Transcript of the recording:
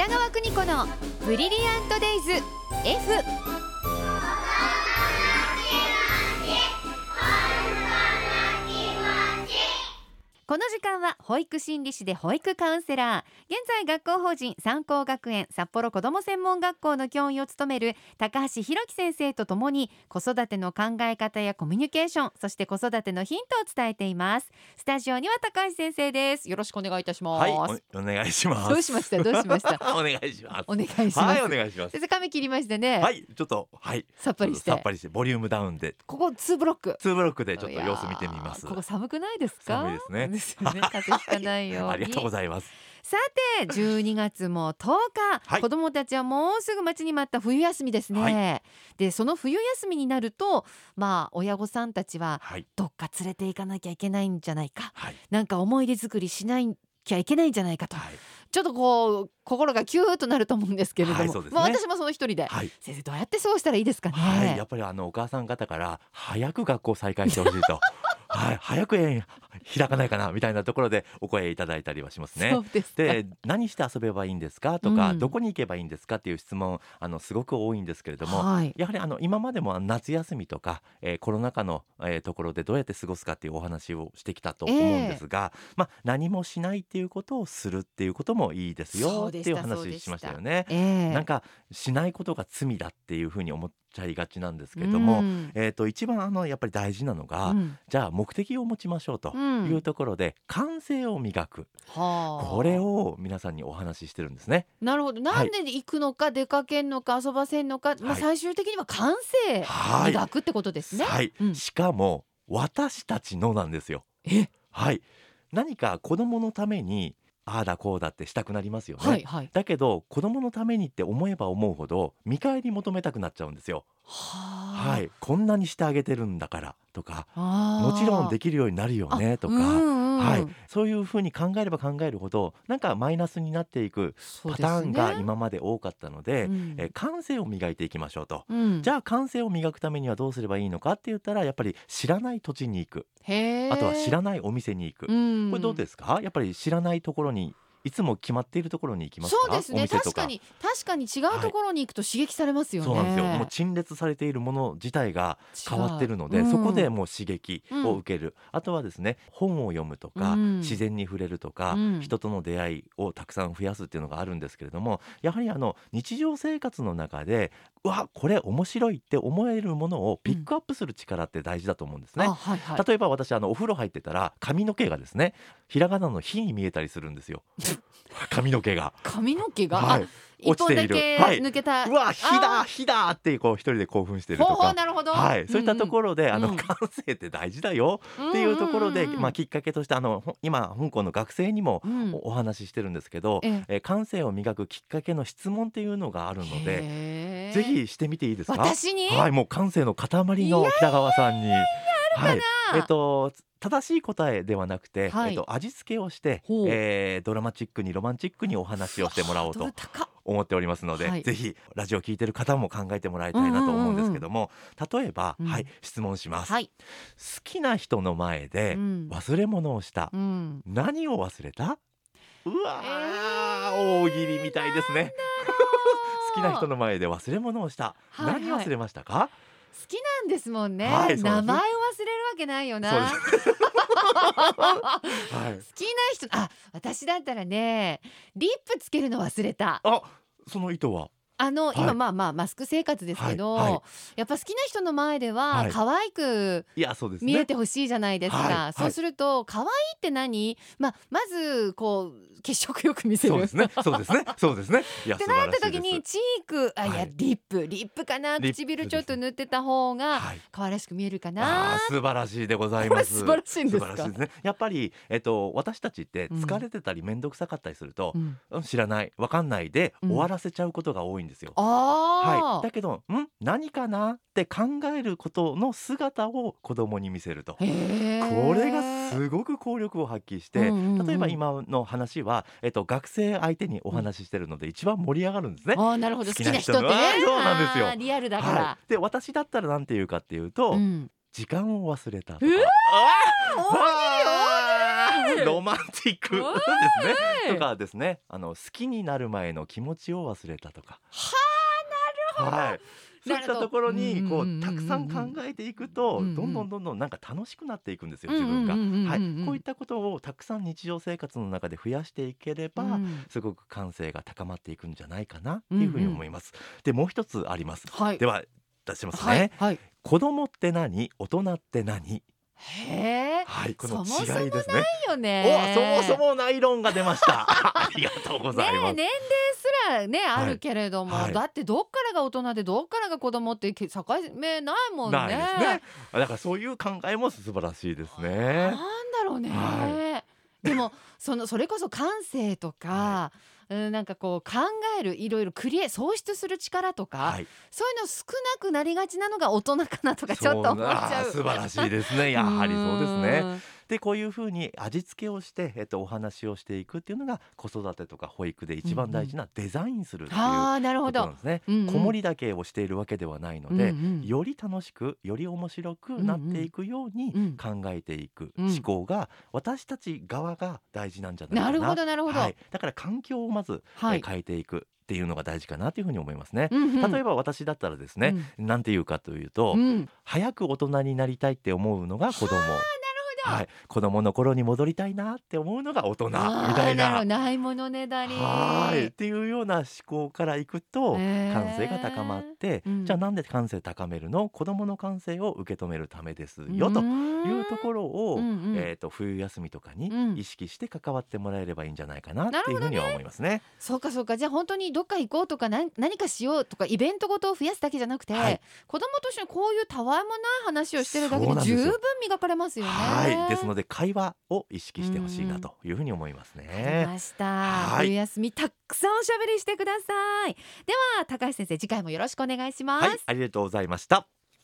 北川邦子のブリリアントデイズ F この時間は保育心理士で保育カウンセラー現在学校法人三高学園札幌子ども専門学校の教員を務める高橋弘樹先生とともに子育ての考え方やコミュニケーションそして子育てのヒントを伝えています。スタジオには高橋先生です。よろしくお願いいたします、はいおお願いします。どうしました？どうしました？お願いします。お願いします、はいお願いします。先生髪切りましてね、はいちょっとはいさっぱりして。さっぱりして。ボリュームダウンで。ここツーブロック。ツーブロックでちょっと様子見てみます。ここ寒くないですか？寒いですねですよね。風邪ひかないように。ありがとうございます。さて12月も10日、はい。子どもたちはもうすぐ待ちに待った冬休みですね、はでその冬休みになるとまあ親御さんたちははい。どっか連れて行かなきゃいけないんじゃないか。はい。なんか思い出作りしなきゃいけないんじゃないかと。はい。ちょっとこう心がキューッとなると思うんですけれども、はいね。まあ私もその一人で、はい。先生どうやって過ごしたらいいですかね、はい、やっぱりあのお母さん方から早く学校再開してほしいと。はい。早く園開かないかなみたいなところでお声いただいたりはしますね。ですか。で何して遊べばいいんですかとか、うん。どこに行けばいいんですかっていう質問あのすごく多いんですけれども、はい。やはりあの今までも夏休みとか、えーコロナ禍の、えーところでどうやって過ごすかっていうお話をしてきたと思うんですが、まあ、何もしないっていうことをするっていうこともいいですよっていう話しましたよね。ええなんかしないことが罪だっていうふうに思っちゃいがちなんですけれども、うん。えー、と一番あのやっぱり大事なのが、うん。じゃあ目的を持ちましょうとうん。いうところで、感性を磨く。はあ。これを皆さんにお話ししてるんですね。なるほど。なんで行くのか、出かけるのか、遊ばせるのか、まあはい。最終的には感性はい磨くってことですね。はい、うん。しかも私たちのなんですよ。え、はい、何か子供のためにああだこうだってしたくなりますよね。はいはい。だけど子供のためにって思えば思うほど見返り求めたくなっちゃうんですよ。はあ。はい、こんなにしてあげてるんだからとか、もちろんできるようになるよねとか、うんうんはい、そういうふうに考えれば考えるほどなんかマイナスになっていくパターンが今まで多かったので、うん。えー感性を磨いていきましょうと。うん、じゃあ感性を磨くためにはどうすればいいのかって言ったらやっぱり知らない土地に行く。あとは知らないお店に行く、うん。これどうですか？やっぱり知らないところにいつも決まっているところに行きますか？そうですね。確かに確かに違うところに行くと刺激されますよね。そうなんですよ。もう陳列されているもの自体が変わってるので、違うそこでうんもう刺激を受ける、あとはですね本を読むとか、うん。自然に触れるとか、うん。人との出会いをたくさん増やすっていうのがあるんですけれどもやはりあの日常生活の中でうわこれ面白いって思えるものをピックアップする力って大事だと思うんですね。あはいはい。例えば私あのお風呂入ってたら髪の毛がですねひらがなの「火」に見えたりするんですよ 髪の毛が。髪の毛が、はい。あ一本だけ落ちている。はい。抜けた。うわ火だあ火だってこう一人で興奮してるとか。なるほど。はい、そういったところで、あうん。の感性って大事だよ。っていうところで、まあ、きっかけとしてあのほ今香港の学生にもうん。おお話ししてるんですけど、ええ。えー感性を磨くきっかけの質問っていうのがあるのでぜひしてみていいですか？私に、はい。もう感性の塊の北川さんに。はい。えっと正しい答えではなくて、はい。えっと、味付けをしてえードラマチックにロマンチックにお話をしてもらおうと思っておりますので、はい。ぜひラジオ聞いてる方も考えてもらいたいなと思うんですけども、例えば、うん。はい質問します、はい。好きな人の前でうん。忘れ物をした、うん。何を忘れた？うわー、えー大喜利みたいですね。好きな人の前で忘れ物をした、はいはい。何忘れましたか？好きなんですもんね。はい名前を忘れるわけないよな。はいきな人、あ、私だったらね、リップつけるの忘れた。あその意図は？あの、はい。今まあまあマスク生活ですけど、はい。はい。やっぱ好きな人の前でははい。可愛くいやそうですね。見えてほしいじゃないですか。はい。はい。そうすると可愛いって何？まあまずこう血色よく見せる。そうですね。そうですね。そうですね。ってなった時にチークあい。やはいリップリップかな唇ちょっと塗ってた方がはい。可愛らしく見えるかあなー素晴らしいでございます。これ素晴らしいんですか？です。ね。やっぱりえっと私たちって疲れてたり面倒くさかったりするとう、ん。うん知らないわかんないでうん。終わらせちゃうことが多いんですよ。あはい。あ、だけど、ん？何かなって考えることの姿を子供に見せると。これがすごく効力を発揮して、うんうんうん。例えば今の話は、えっと、学生相手にお話ししてるので一番盛り上がるんですね。あーなるほど。好好ききな人ってそうなんですよ。リアルだから、はい、で私だったらなんて言うかっていうと、うん。時間を忘れたとか。うわロマンティックですおねい。とかですね。あの好きになる前の気持ちを忘れたとか。はあなるほど、はい。そういったところにこうたくさん考えていくとどんどんどんどんなんか楽しくなっていくんですよ自分が。はい、こういったことをたくさん日常生活の中で増やしていければ、うん。すごく感性が高まっていくんじゃないかなっていうふうに思います。でもう一つあります。はい。では出しますね。はい。はい。子供って何？大人って何？へえはいこのそもそも違いですね。いいよねおそもそもナイロンが出ました。ありがとうございます。ねえ年齢すらねあるけれども、はいだってどっからが大人でどっからが子供って境目ないもんね。ないですね。だからそういう考えも素晴らしいですなんね。だろうね。はでもそのそれこそ感性とか、うんなんかこう考えるいろいろクリエ創出する力とか、はい。そういうの少なくなりがちなのが大人かなとかちょっと思っちゃう。素晴らしいですね。やはりそうですね。ね。でこういうふうに味付けをして、えっと、お話をしていくっていうのが子育てとか保育で一番大事なデザインするっていうああなるほどことなん。ですね。うんうん子守りだけをしているわけではないので、うんうんより楽しくより面白くなっていくようにうん考えていくうん思考が私たち側が大事なんじゃないかな。なるほどなるほど。はい、だから環境をまず、はいえー変えていくっていうのが大事かなというふうに思いますね。うんうん例えば私だったらですね、なんていうかというと、うん早く大人になりたいって思うのが子供。はい、子供の頃に戻りたいなって思うのが大人。みたいな。ないものねだり。はい。っていうような思考からいくと感性が高まって、うん。じゃあなんで感性高めるの？子供の感性を受け止めるためですよというところを、うんうん。えー、と冬休みとかにうん。意識して関わってもらえればいいんじゃないかなっていうふうには思いますね。そうかそうか。じゃあ本当にどっか行こうとか何何かしようとかイベントごとを増やすだけじゃなくて、はい。子供としてこういうたわいもない話をしてるだけで十分磨かれますよね。はい、ですので会話を意識してほしいうん。なというふうに思いますね。ました、はい。冬休みたくさんおしゃべりしてください。では高橋先生次回もよろしくお願いします、はい、ありがとうございました。